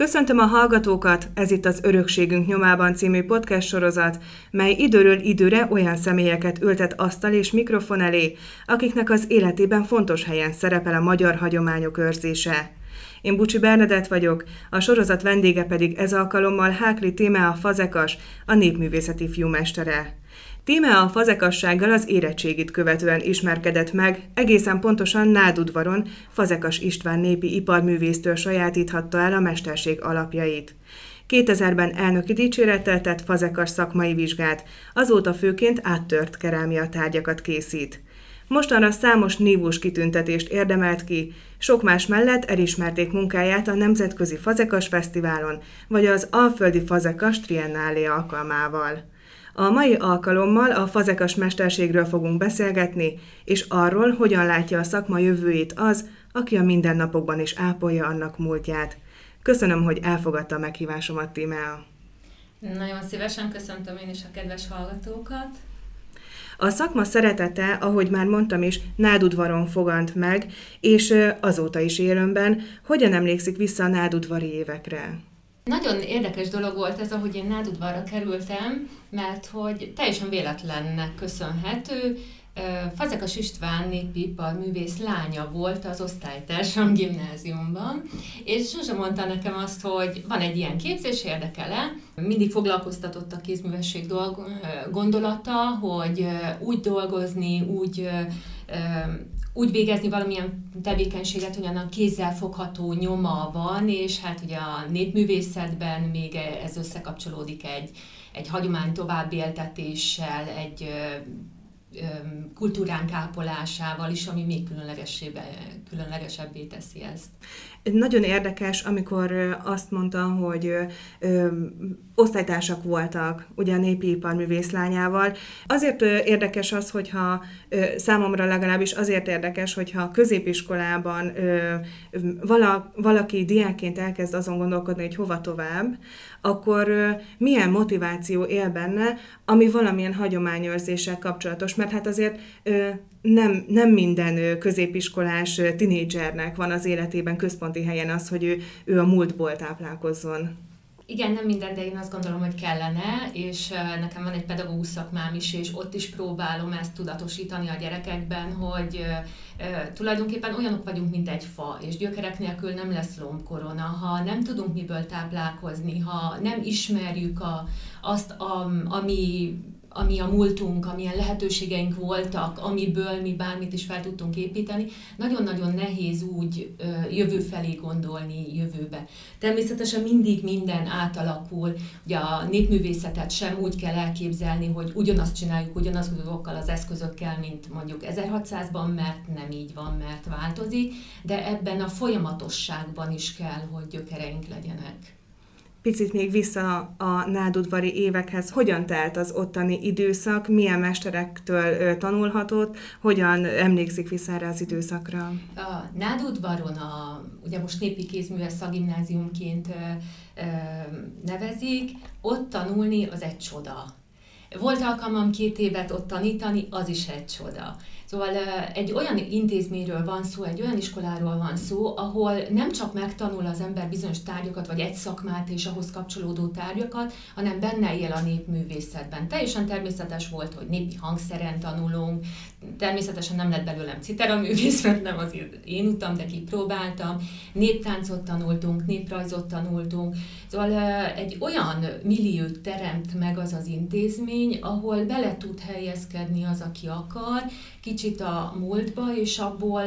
Köszöntöm a hallgatókat, ez itt az Örökségünk nyomában című podcast sorozat, mely időről időre olyan személyeket ültet asztal és mikrofon elé, akiknek az életében fontos helyen szerepel a magyar hagyományok őrzése. Én Bucsi Bernadett vagyok, a sorozat vendége pedig ez alkalommal Hákli Tímea Fazekas, a népművészeti fiúmestere. Tímea a fazekassággal az érettségit követően ismerkedett meg, egészen pontosan Nádudvaron Fazekas István népi iparművésztől sajátíthatta el a mesterség alapjait. 2000-ben elnöki dicsérettel tett Fazekas szakmai vizsgát, azóta főként áttört kerámia tárgyakat készít. Mostanra számos nívós kitüntetést érdemelt ki, sok más mellett elismerték munkáját a Nemzetközi Fazekas Fesztiválon, vagy az Alföldi Fazekas Triennálé alkalmával. A mai alkalommal a fazekas mesterségről fogunk beszélgetni, és arról, hogyan látja a szakma jövőjét az, aki a mindennapokban is ápolja annak múltját. Köszönöm, hogy elfogadta a meghívásomat, Tímea. Nagyon szívesen köszöntöm én is a kedves hallgatókat. A szakma szeretete, ahogy már mondtam is, nádudvaron fogant meg, és azóta is élőmben. Hogyan emlékszik vissza a nádudvari évekre? Nagyon érdekes dolog volt ez, ahogy én Nádudvarra kerültem, mert hogy teljesen véletlennek köszönhető. Fazekas István népi művész lánya volt az osztálytársam gimnáziumban, és sosem mondta nekem azt, hogy van egy ilyen képzés, érdekele. Mindig foglalkoztatott a kézművesség dolg, gondolata, hogy úgy dolgozni, úgy úgy végezni valamilyen tevékenységet, hogy annak kézzel fogható nyoma van, és hát ugye a népművészetben még ez összekapcsolódik egy, egy hagyomány továbbéltetéssel, egy kultúránk ápolásával is, ami még különlegesebbé teszi ezt. Nagyon érdekes, amikor azt mondta, hogy ö, osztálytársak voltak ugye a népi iparművész lányával. Azért érdekes az, hogyha ö, számomra legalábbis azért érdekes, hogyha középiskolában ö, vala, valaki diákként elkezd azon gondolkodni, hogy hova tovább, akkor ö, milyen motiváció él benne, ami valamilyen hagyományőrzéssel kapcsolatos, mert hát azért nem, nem minden középiskolás tinédzsernek van az életében központi helyen az, hogy ő, ő a múltból táplálkozzon. Igen, nem minden, de én azt gondolom, hogy kellene, és nekem van egy pedagógus szakmám is, és ott is próbálom ezt tudatosítani a gyerekekben, hogy tulajdonképpen olyanok vagyunk, mint egy fa, és gyökerek nélkül nem lesz lombkorona. Ha nem tudunk miből táplálkozni, ha nem ismerjük a, azt, a, ami ami a múltunk, amilyen lehetőségeink voltak, amiből mi bármit is fel tudtunk építeni, nagyon-nagyon nehéz úgy jövő felé gondolni jövőbe. Természetesen mindig minden átalakul, ugye a népművészetet sem úgy kell elképzelni, hogy ugyanazt csináljuk ugyanazokkal az eszközökkel, mint mondjuk 1600-ban, mert nem így van, mert változik, de ebben a folyamatosságban is kell, hogy gyökereink legyenek picit még vissza a nádudvari évekhez, hogyan telt az ottani időszak, milyen mesterektől tanulhatott, hogyan emlékszik vissza erre az időszakra? A nádudvaron, a, ugye most népi kézműves szagimnáziumként nevezik, ott tanulni az egy csoda. Volt alkalmam két évet ott tanítani, az is egy csoda. Szóval egy olyan intézményről van szó, egy olyan iskoláról van szó, ahol nem csak megtanul az ember bizonyos tárgyakat, vagy egy szakmát és ahhoz kapcsolódó tárgyakat, hanem benne él a népművészetben. Teljesen természetes volt, hogy népi hangszeren tanulunk, természetesen nem lett belőlem citeraművész, mert nem az én utam, de kipróbáltam. Néptáncot tanultunk, néprajzot tanultunk. Szóval egy olyan milliót teremt meg az az intézmény, ahol bele tud helyezkedni az, aki akar, kicsit a múltba, és abból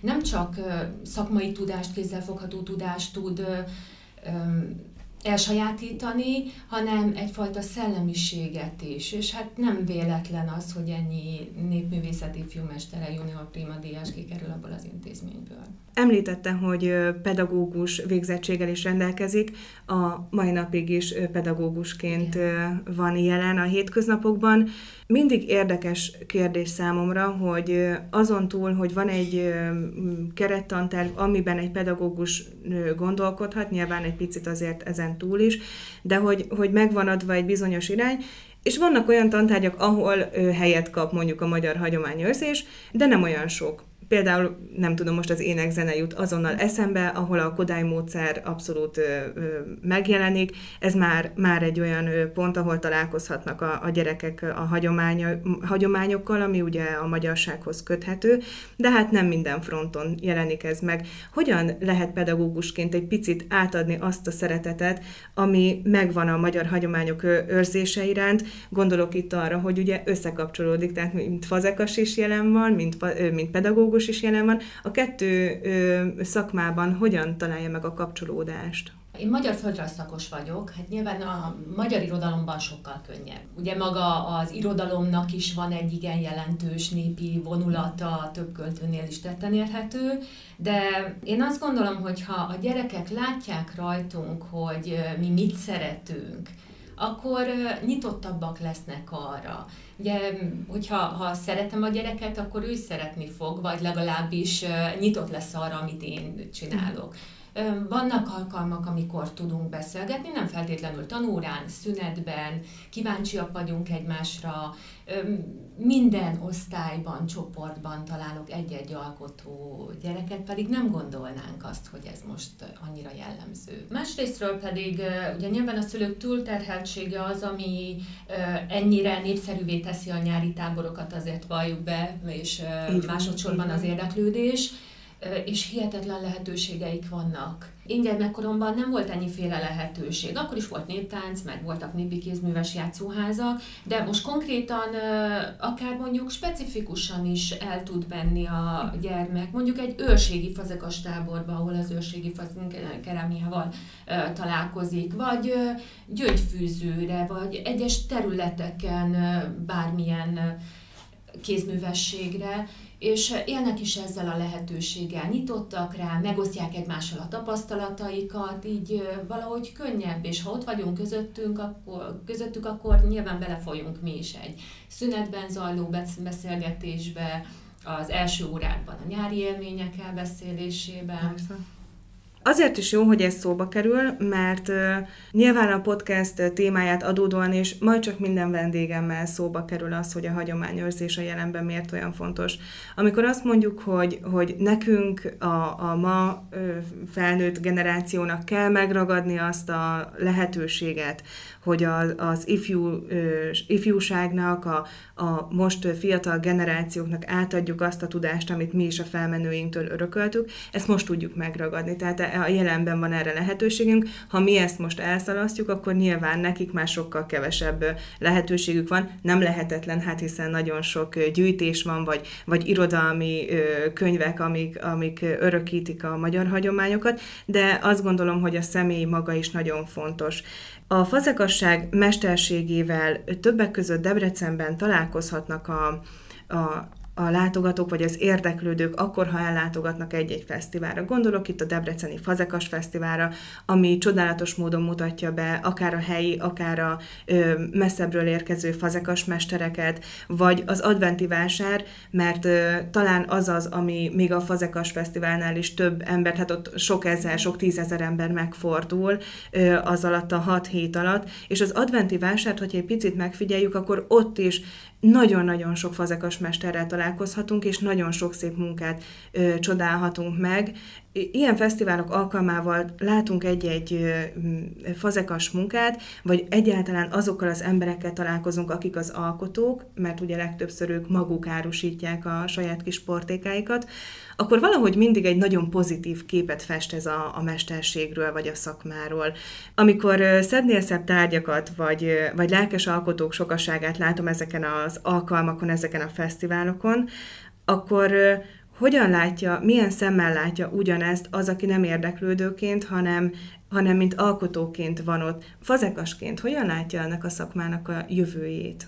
nem csak szakmai tudást, kézzelfogható tudást tud elsajátítani, hanem egyfajta szellemiséget is. És hát nem véletlen az, hogy ennyi népművészeti filmestere junior prima díjas kikerül abból az intézményből. Említette, hogy pedagógus végzettséggel is rendelkezik, a mai napig is pedagógusként Igen. van jelen a hétköznapokban. Mindig érdekes kérdés számomra, hogy azon túl, hogy van egy kerettanterv, amiben egy pedagógus gondolkodhat, nyilván egy picit azért ezen túl is, de hogy, hogy megvan adva egy bizonyos irány, és vannak olyan tantárgyak, ahol helyet kap mondjuk a magyar hagyományőrzés, de nem olyan sok Például, nem tudom, most az énekzene jut azonnal eszembe, ahol a Kodály módszer abszolút ö, ö, megjelenik. Ez már, már egy olyan pont, ahol találkozhatnak a, a gyerekek a hagyománya, hagyományokkal, ami ugye a magyarsághoz köthető, de hát nem minden fronton jelenik ez meg. Hogyan lehet pedagógusként egy picit átadni azt a szeretetet, ami megvan a magyar hagyományok őrzése iránt? Gondolok itt arra, hogy ugye összekapcsolódik, tehát mint fazekas is jelen van, mint, mint pedagógus is jelen van. A kettő szakmában hogyan találja meg a kapcsolódást? Én magyar földrajzszakos vagyok, hát nyilván a magyar irodalomban sokkal könnyebb. Ugye maga az irodalomnak is van egy igen jelentős népi vonulata, több költőnél is tetten érhető, de én azt gondolom, hogy ha a gyerekek látják rajtunk, hogy mi mit szeretünk, akkor nyitottabbak lesznek arra. Ugye, hogyha ha szeretem a gyereket, akkor ő szeretni fog, vagy legalábbis nyitott lesz arra, amit én csinálok. Vannak alkalmak, amikor tudunk beszélgetni, nem feltétlenül tanórán, szünetben, kíváncsiak vagyunk egymásra, minden osztályban, csoportban találok egy-egy alkotó gyereket, pedig nem gondolnánk azt, hogy ez most annyira jellemző. Másrésztről pedig ugye nyilván a szülők túlterheltsége az, ami ennyire népszerűvé teszi a nyári táborokat, azért valljuk be, és másodszorban az érdeklődés és hihetetlen lehetőségeik vannak. Én gyermekkoromban nem volt ennyiféle lehetőség. Akkor is volt néptánc, meg voltak népi kézműves játszóházak, de most konkrétan akár mondjuk specifikusan is el tud menni a gyermek, mondjuk egy őrségi fazekas táborba, ahol az őrségi kerámiával találkozik, vagy gyöngyfűzőre, vagy egyes területeken bármilyen kézművességre, és élnek is ezzel a lehetőséggel, nyitottak rá, megosztják egymással a tapasztalataikat, így valahogy könnyebb, és ha ott vagyunk közöttünk, akkor, közöttük, akkor nyilván belefolyunk mi is egy szünetben zajló beszélgetésbe, az első órákban a nyári élmények elbeszélésében. Persze. Azért is jó, hogy ez szóba kerül, mert uh, nyilván a podcast témáját adódóan és majd csak minden vendégemmel szóba kerül az, hogy a hagyományőrzés a jelenben miért olyan fontos. Amikor azt mondjuk, hogy, hogy nekünk a, a ma uh, felnőtt generációnak kell megragadni azt a lehetőséget, hogy az, az ifjú, ifjúságnak, a, a most fiatal generációknak átadjuk azt a tudást, amit mi is a felmenőinktől örököltük, ezt most tudjuk megragadni. Tehát a jelenben van erre lehetőségünk. Ha mi ezt most elszalasztjuk, akkor nyilván nekik már sokkal kevesebb lehetőségük van. Nem lehetetlen, hát hiszen nagyon sok gyűjtés van, vagy, vagy irodalmi könyvek, amik, amik örökítik a magyar hagyományokat, de azt gondolom, hogy a személy maga is nagyon fontos. A fazekasság mesterségével többek között Debrecenben találkozhatnak a, a a látogatók vagy az érdeklődők akkor, ha ellátogatnak egy-egy fesztiválra. Gondolok itt a Debreceni Fazekas Fesztiválra, ami csodálatos módon mutatja be akár a helyi, akár a ö, messzebbről érkező fazekas mestereket, vagy az adventi vásár, mert ö, talán az az, ami még a Fazekas Fesztiválnál is több ember, hát ott sok ezer, sok tízezer ember megfordul ö, az alatt a hat hét alatt, és az adventi vásárt, hogyha egy picit megfigyeljük, akkor ott is nagyon-nagyon sok fazekas mesterrel találkozhatunk, és nagyon sok szép munkát ö, csodálhatunk meg. Ilyen fesztiválok alkalmával látunk egy-egy fazekas munkát, vagy egyáltalán azokkal az emberekkel találkozunk, akik az alkotók, mert ugye legtöbbször ők maguk árusítják a saját kis portékáikat, akkor valahogy mindig egy nagyon pozitív képet fest ez a, a mesterségről, vagy a szakmáról. Amikor szebbnél szebb tárgyakat, vagy, vagy lelkes alkotók sokaságát látom ezeken az alkalmakon, ezeken a fesztiválokon, akkor hogyan látja, milyen szemmel látja ugyanezt az, aki nem érdeklődőként, hanem, hanem mint alkotóként van ott. Fazekasként hogyan látja ennek a szakmának a jövőjét?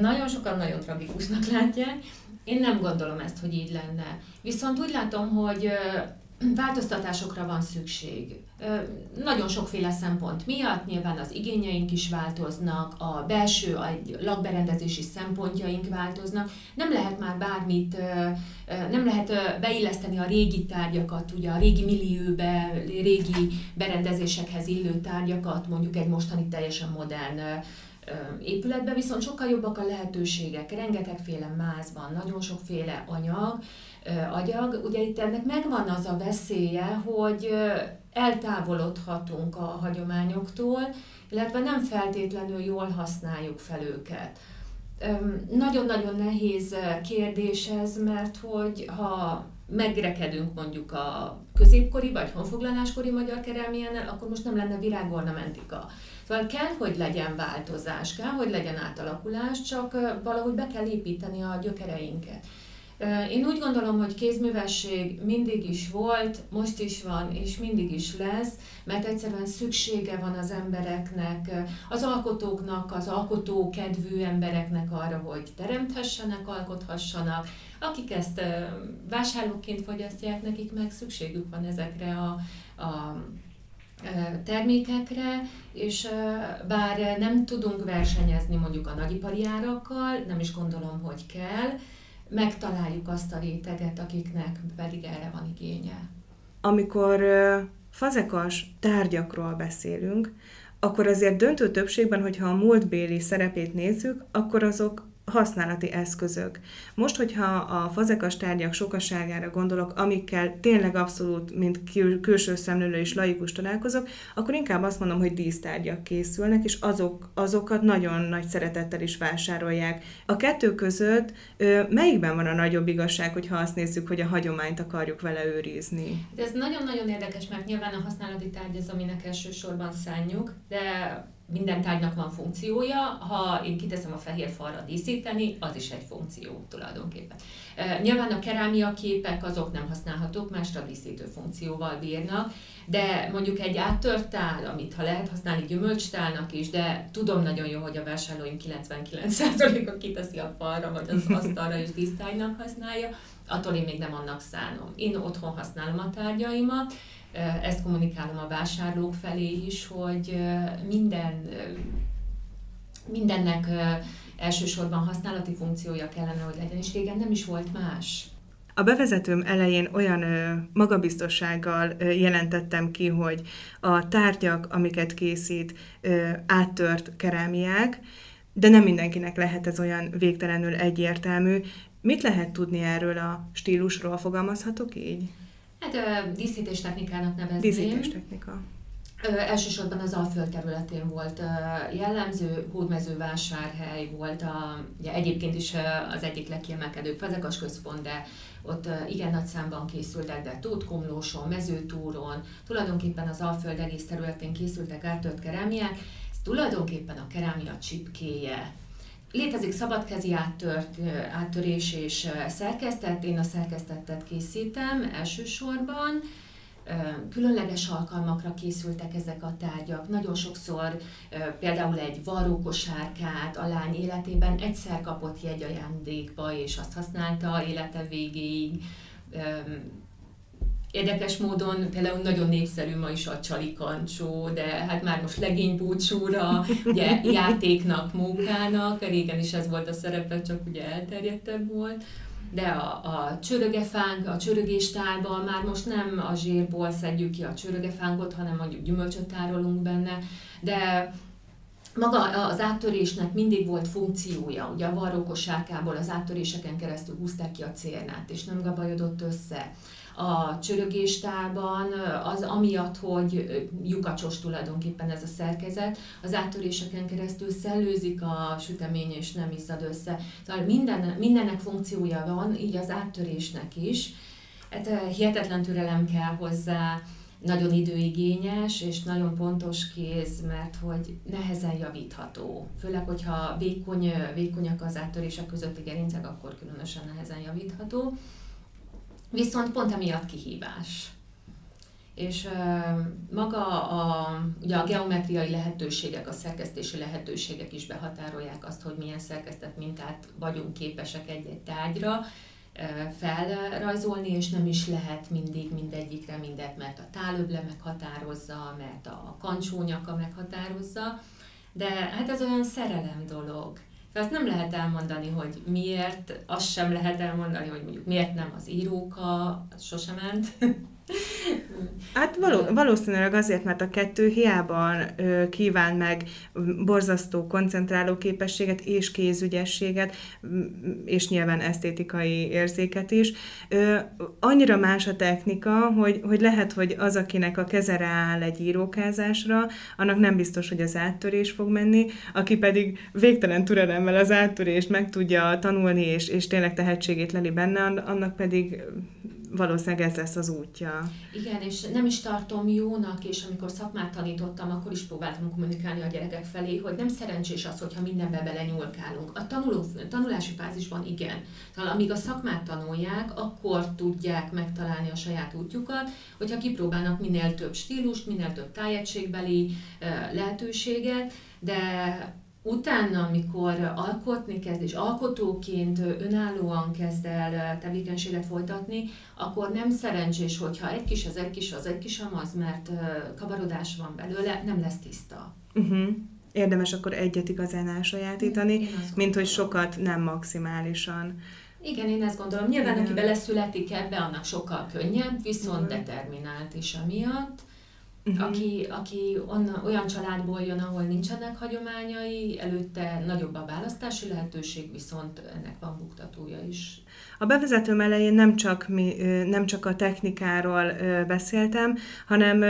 Nagyon sokan nagyon tragikusnak látják. Én nem gondolom ezt, hogy így lenne. Viszont úgy látom, hogy változtatásokra van szükség. Nagyon sokféle szempont miatt, nyilván az igényeink is változnak, a belső, a lakberendezési szempontjaink változnak. Nem lehet már bármit, nem lehet beilleszteni a régi tárgyakat, ugye a régi millióbe, régi berendezésekhez illő tárgyakat, mondjuk egy mostani teljesen modern épületben, viszont sokkal jobbak a lehetőségek, rengetegféle máz van, nagyon sokféle anyag, agyag. Ugye itt ennek megvan az a veszélye, hogy eltávolodhatunk a hagyományoktól, illetve nem feltétlenül jól használjuk fel őket. Nagyon-nagyon nehéz kérdés ez, mert hogy ha megrekedünk mondjuk a középkori vagy honfoglaláskori magyar kerámiánál, akkor most nem lenne virágornamentika. Szóval kell, hogy legyen változás, kell, hogy legyen átalakulás, csak valahogy be kell építeni a gyökereinket. Én úgy gondolom, hogy kézművesség mindig is volt, most is van, és mindig is lesz, mert egyszerűen szüksége van az embereknek, az alkotóknak, az alkotó kedvű embereknek arra, hogy teremthessenek, alkothassanak. Akik ezt vásárlóként fogyasztják, nekik meg szükségük van ezekre a, a termékekre, és bár nem tudunk versenyezni mondjuk a nagyipari árakkal, nem is gondolom, hogy kell, megtaláljuk azt a réteget, akiknek pedig erre van igénye. Amikor fazekas tárgyakról beszélünk, akkor azért döntő többségben, hogyha a múltbéli szerepét nézzük, akkor azok használati eszközök. Most, hogyha a fazekas tárgyak sokaságára gondolok, amikkel tényleg abszolút, mint kül- külső szemlélő és laikus találkozok, akkor inkább azt mondom, hogy dísztárgyak készülnek, és azok, azokat nagyon nagy szeretettel is vásárolják. A kettő között ö, melyikben van a nagyobb igazság, hogyha azt nézzük, hogy a hagyományt akarjuk vele őrizni? De ez nagyon-nagyon érdekes, mert nyilván a használati tárgy az, aminek elsősorban szánjuk, de minden tárgynak van funkciója, ha én kiteszem a fehér falra díszíteni, az is egy funkció tulajdonképpen. Nyilván a kerámia képek azok nem használhatók, másra díszítő funkcióval bírnak, de mondjuk egy áttört tál, amit ha lehet használni gyümölcstálnak is, de tudom nagyon jó, hogy a vásárlóim 99%-a kiteszi a falra, vagy az asztalra és dísztárgynak használja, attól én még nem annak szánom. Én otthon használom a tárgyaimat, ezt kommunikálom a vásárlók felé is, hogy minden, mindennek elsősorban használati funkciója kellene, hogy legyen, és régen nem is volt más. A bevezetőm elején olyan ö, magabiztossággal ö, jelentettem ki, hogy a tárgyak, amiket készít, ö, áttört kerámiák, de nem mindenkinek lehet ez olyan végtelenül egyértelmű. Mit lehet tudni erről a stílusról, fogalmazhatok így? Hát díszítés technikának nevezném. Díszítés technika. Ö, elsősorban az Alföld területén volt ö, jellemző, hódmezővásárhely volt, a, ugye egyébként is ö, az egyik legkiemelkedőbb fazekas központ, de ott ö, igen nagy számban készültek, de Tótkomlóson, Mezőtúron, tulajdonképpen az Alföld egész területén készültek áttört kerámiák, ez tulajdonképpen a kerámia csipkéje, Létezik szabadkezi áttört, áttörés és szerkesztett, én a szerkesztettet készítem elsősorban, különleges alkalmakra készültek ezek a tárgyak. Nagyon sokszor például egy varrókosárkát a lány életében egyszer kapott jegyajándékba, és azt használta élete végéig Érdekes módon például nagyon népszerű ma is a csalikancsó, de hát már most legénybúcsúra, ugye játéknak, munkának, régen is ez volt a szerepe, csak ugye elterjedtebb volt. De a, a csörögefánk, a csörögéstárban már most nem a zsírból szedjük ki a csörögefánkot, hanem mondjuk gyümölcsöt tárolunk benne, de maga az áttörésnek mindig volt funkciója, ugye a varrókosárkából az áttöréseken keresztül húzták ki a cérnát, és nem gabajodott össze a csörögéstárban, az amiatt, hogy lyukacsos tulajdonképpen ez a szerkezet, az áttöréseken keresztül szellőzik a sütemény és nem izzad össze. Szóval minden, mindennek funkciója van, így az áttörésnek is. Hát hihetetlen türelem kell hozzá, nagyon időigényes és nagyon pontos kéz, mert hogy nehezen javítható. Főleg, hogyha vékony, vékonyak az áttörések közötti gerincek, akkor különösen nehezen javítható viszont pont emiatt kihívás. És uh, maga a, ugye a geometriai lehetőségek, a szerkesztési lehetőségek is behatárolják azt, hogy milyen szerkesztett mintát vagyunk képesek egy-egy tárgyra felrajzolni, és nem is lehet mindig mindegyikre mindet, mert a tálöble meghatározza, mert a kancsónyaka meghatározza, de hát ez olyan szerelem dolog. Tehát nem lehet elmondani, hogy miért, azt sem lehet elmondani, hogy mondjuk miért nem az íróka, az sosem ment. Hát való, valószínűleg azért, mert a kettő hiába ö, kíván meg borzasztó koncentráló képességet és kézügyességet, és nyilván esztétikai érzéket is. Ö, annyira más a technika, hogy, hogy lehet, hogy az, akinek a keze rááll egy írókázásra, annak nem biztos, hogy az áttörés fog menni, aki pedig végtelen türelemmel az áttörést meg tudja tanulni, és, és tényleg tehetségét leli benne, annak pedig valószínűleg ez lesz az útja. Igen, és nem is tartom jónak, és amikor szakmát tanítottam, akkor is próbáltam kommunikálni a gyerekek felé, hogy nem szerencsés az, hogyha mindenbe belenyúlkálunk. A tanuló, tanulási fázisban igen. Tehát amíg a szakmát tanulják, akkor tudják megtalálni a saját útjukat, hogyha kipróbálnak minél több stílust, minél több tájegységbeli lehetőséget, de utána, amikor alkotni kezd, és alkotóként önállóan kezd el tevékenységet folytatni, akkor nem szerencsés, hogyha egy kis az egy kis az egy kis amaz, mert kabarodás van belőle, nem lesz tiszta. Uh-huh. Érdemes akkor egyet igazán elsajátítani, mint hogy sokat nem maximálisan. Igen, én ezt gondolom. Nyilván, Igen. aki beleszületik ebbe, annak sokkal könnyebb, viszont Igen. determinált is amiatt uh-huh. aki, aki onna, olyan családból jön, ahol nincsenek hagyományai, előtte nagyobb a választási lehetőség, viszont ennek van buktatója is. A bevezetőm elején nem csak, mi, nem csak a technikáról beszéltem, hanem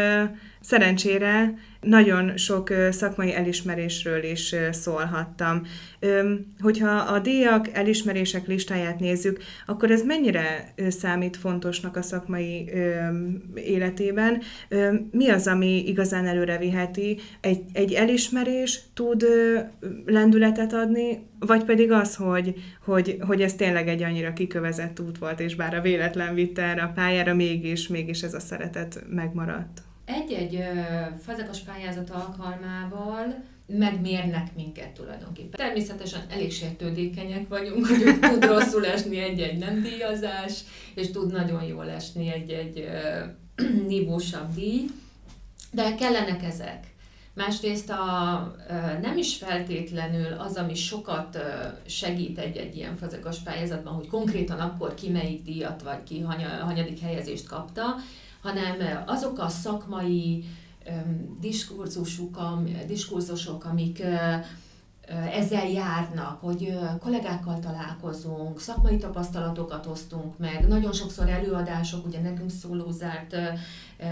szerencsére nagyon sok szakmai elismerésről is szólhattam. Hogyha a díjak, elismerések listáját nézzük, akkor ez mennyire számít fontosnak a szakmai életében? Mi az, ami igazán előre viheti? Egy, egy elismerés tud lendületet adni, vagy pedig az, hogy, hogy, hogy ez tényleg egy annyira kikövezett út volt, és bár a véletlen vitte erre a pályára, mégis, mégis ez a szeretet megmaradt. Egy-egy fazekas pályázat alkalmával megmérnek minket tulajdonképpen. Természetesen elég sértődékenyek vagyunk, hogy tud rosszul esni egy-egy nem díjazás, és tud nagyon jól esni egy-egy nívósabb díj, de kellenek ezek. Másrészt a, nem is feltétlenül az, ami sokat segít egy-egy ilyen fazekas pályázatban, hogy konkrétan akkor ki melyik díjat vagy ki hanyadik helyezést kapta, hanem azok a szakmai diskurzusok, diskurzusok, amik ezzel járnak, hogy kollégákkal találkozunk, szakmai tapasztalatokat osztunk meg, nagyon sokszor előadások, ugye nekünk szóló zárt,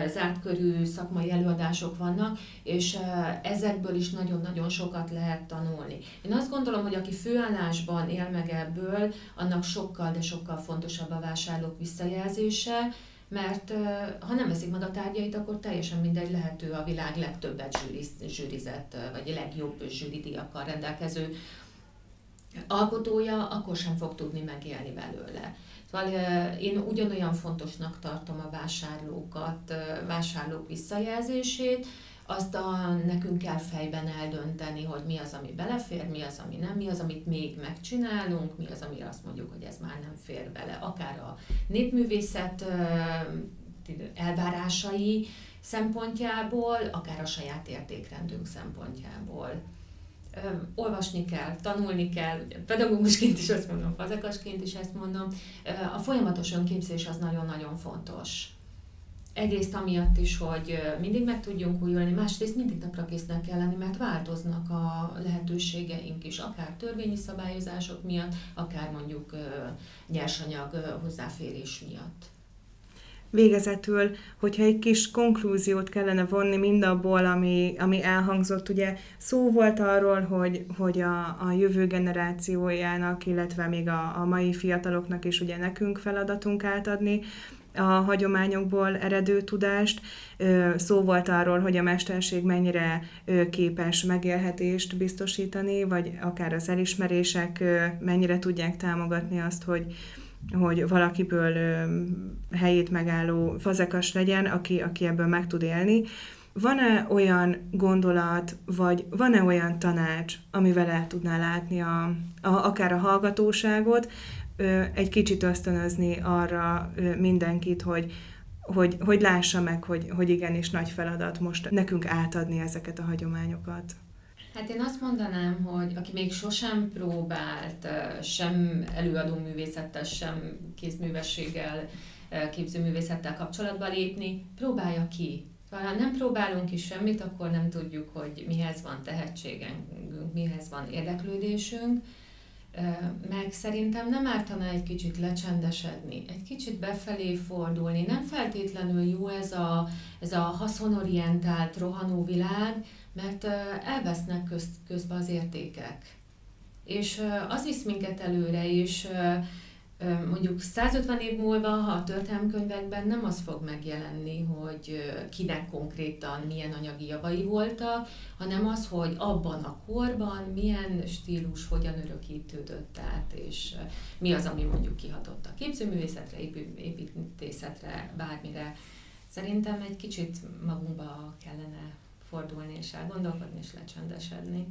zárt körű szakmai előadások vannak, és ezekből is nagyon-nagyon sokat lehet tanulni. Én azt gondolom, hogy aki főállásban él meg ebből, annak sokkal, de sokkal fontosabb a vásárlók visszajelzése, mert ha nem veszik meg a tárgyait, akkor teljesen mindegy lehető a világ legtöbbet zsűrizett, vagy legjobb zsűridiakkal rendelkező alkotója, akkor sem fog tudni megélni belőle. Szóval én ugyanolyan fontosnak tartom a vásárlókat, vásárlók visszajelzését, azt a, nekünk kell fejben eldönteni, hogy mi az, ami belefér, mi az, ami nem, mi az, amit még megcsinálunk, mi az, amire azt mondjuk, hogy ez már nem fér bele. Akár a népművészet elvárásai szempontjából, akár a saját értékrendünk szempontjából. Olvasni kell, tanulni kell, pedagógusként is azt mondom, fazekasként is ezt mondom. A folyamatos önképzés az nagyon-nagyon fontos Egyrészt amiatt is, hogy mindig meg tudjunk újulni, másrészt mindig napra késznek kell lenni, mert változnak a lehetőségeink is, akár törvényi szabályozások miatt, akár mondjuk nyersanyag hozzáférés miatt. Végezetül, hogyha egy kis konklúziót kellene vonni mindabból, ami, ami elhangzott, ugye szó volt arról, hogy, hogy a, a jövő generációjának, illetve még a, a mai fiataloknak is ugye nekünk feladatunk átadni, a hagyományokból eredő tudást. Szó volt arról, hogy a mesterség mennyire képes megélhetést biztosítani, vagy akár az elismerések mennyire tudják támogatni azt, hogy, hogy valakiből helyét megálló fazekas legyen, aki, aki ebből meg tud élni. Van-e olyan gondolat, vagy van-e olyan tanács, amivel el tudná látni a, a, akár a hallgatóságot, egy kicsit ösztönözni arra mindenkit, hogy, hogy, hogy lássa meg, hogy, hogy igenis nagy feladat most nekünk átadni ezeket a hagyományokat. Hát én azt mondanám, hogy aki még sosem próbált sem előadó művészettel, sem kézművességgel képzőművészettel kapcsolatba lépni, próbálja ki. Ha nem próbálunk ki semmit, akkor nem tudjuk, hogy mihez van tehetségünk, mihez van érdeklődésünk, meg szerintem nem ártana egy kicsit lecsendesedni, egy kicsit befelé fordulni. Nem feltétlenül jó ez a, ez a haszonorientált, rohanó világ, mert elvesznek köz, közben az értékek. És az visz minket előre, és mondjuk 150 év múlva, a történelmkönyvekben nem az fog megjelenni, hogy kinek konkrétan milyen anyagi javai voltak, hanem az, hogy abban a korban milyen stílus hogyan örökítődött át, és mi az, ami mondjuk kihatott a képzőművészetre, építészetre, bármire. Szerintem egy kicsit magunkba kellene fordulni és elgondolkodni és lecsendesedni.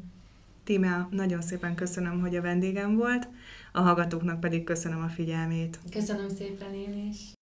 Tímea, nagyon szépen köszönöm, hogy a vendégem volt, a hallgatóknak pedig köszönöm a figyelmét. Köszönöm szépen én is.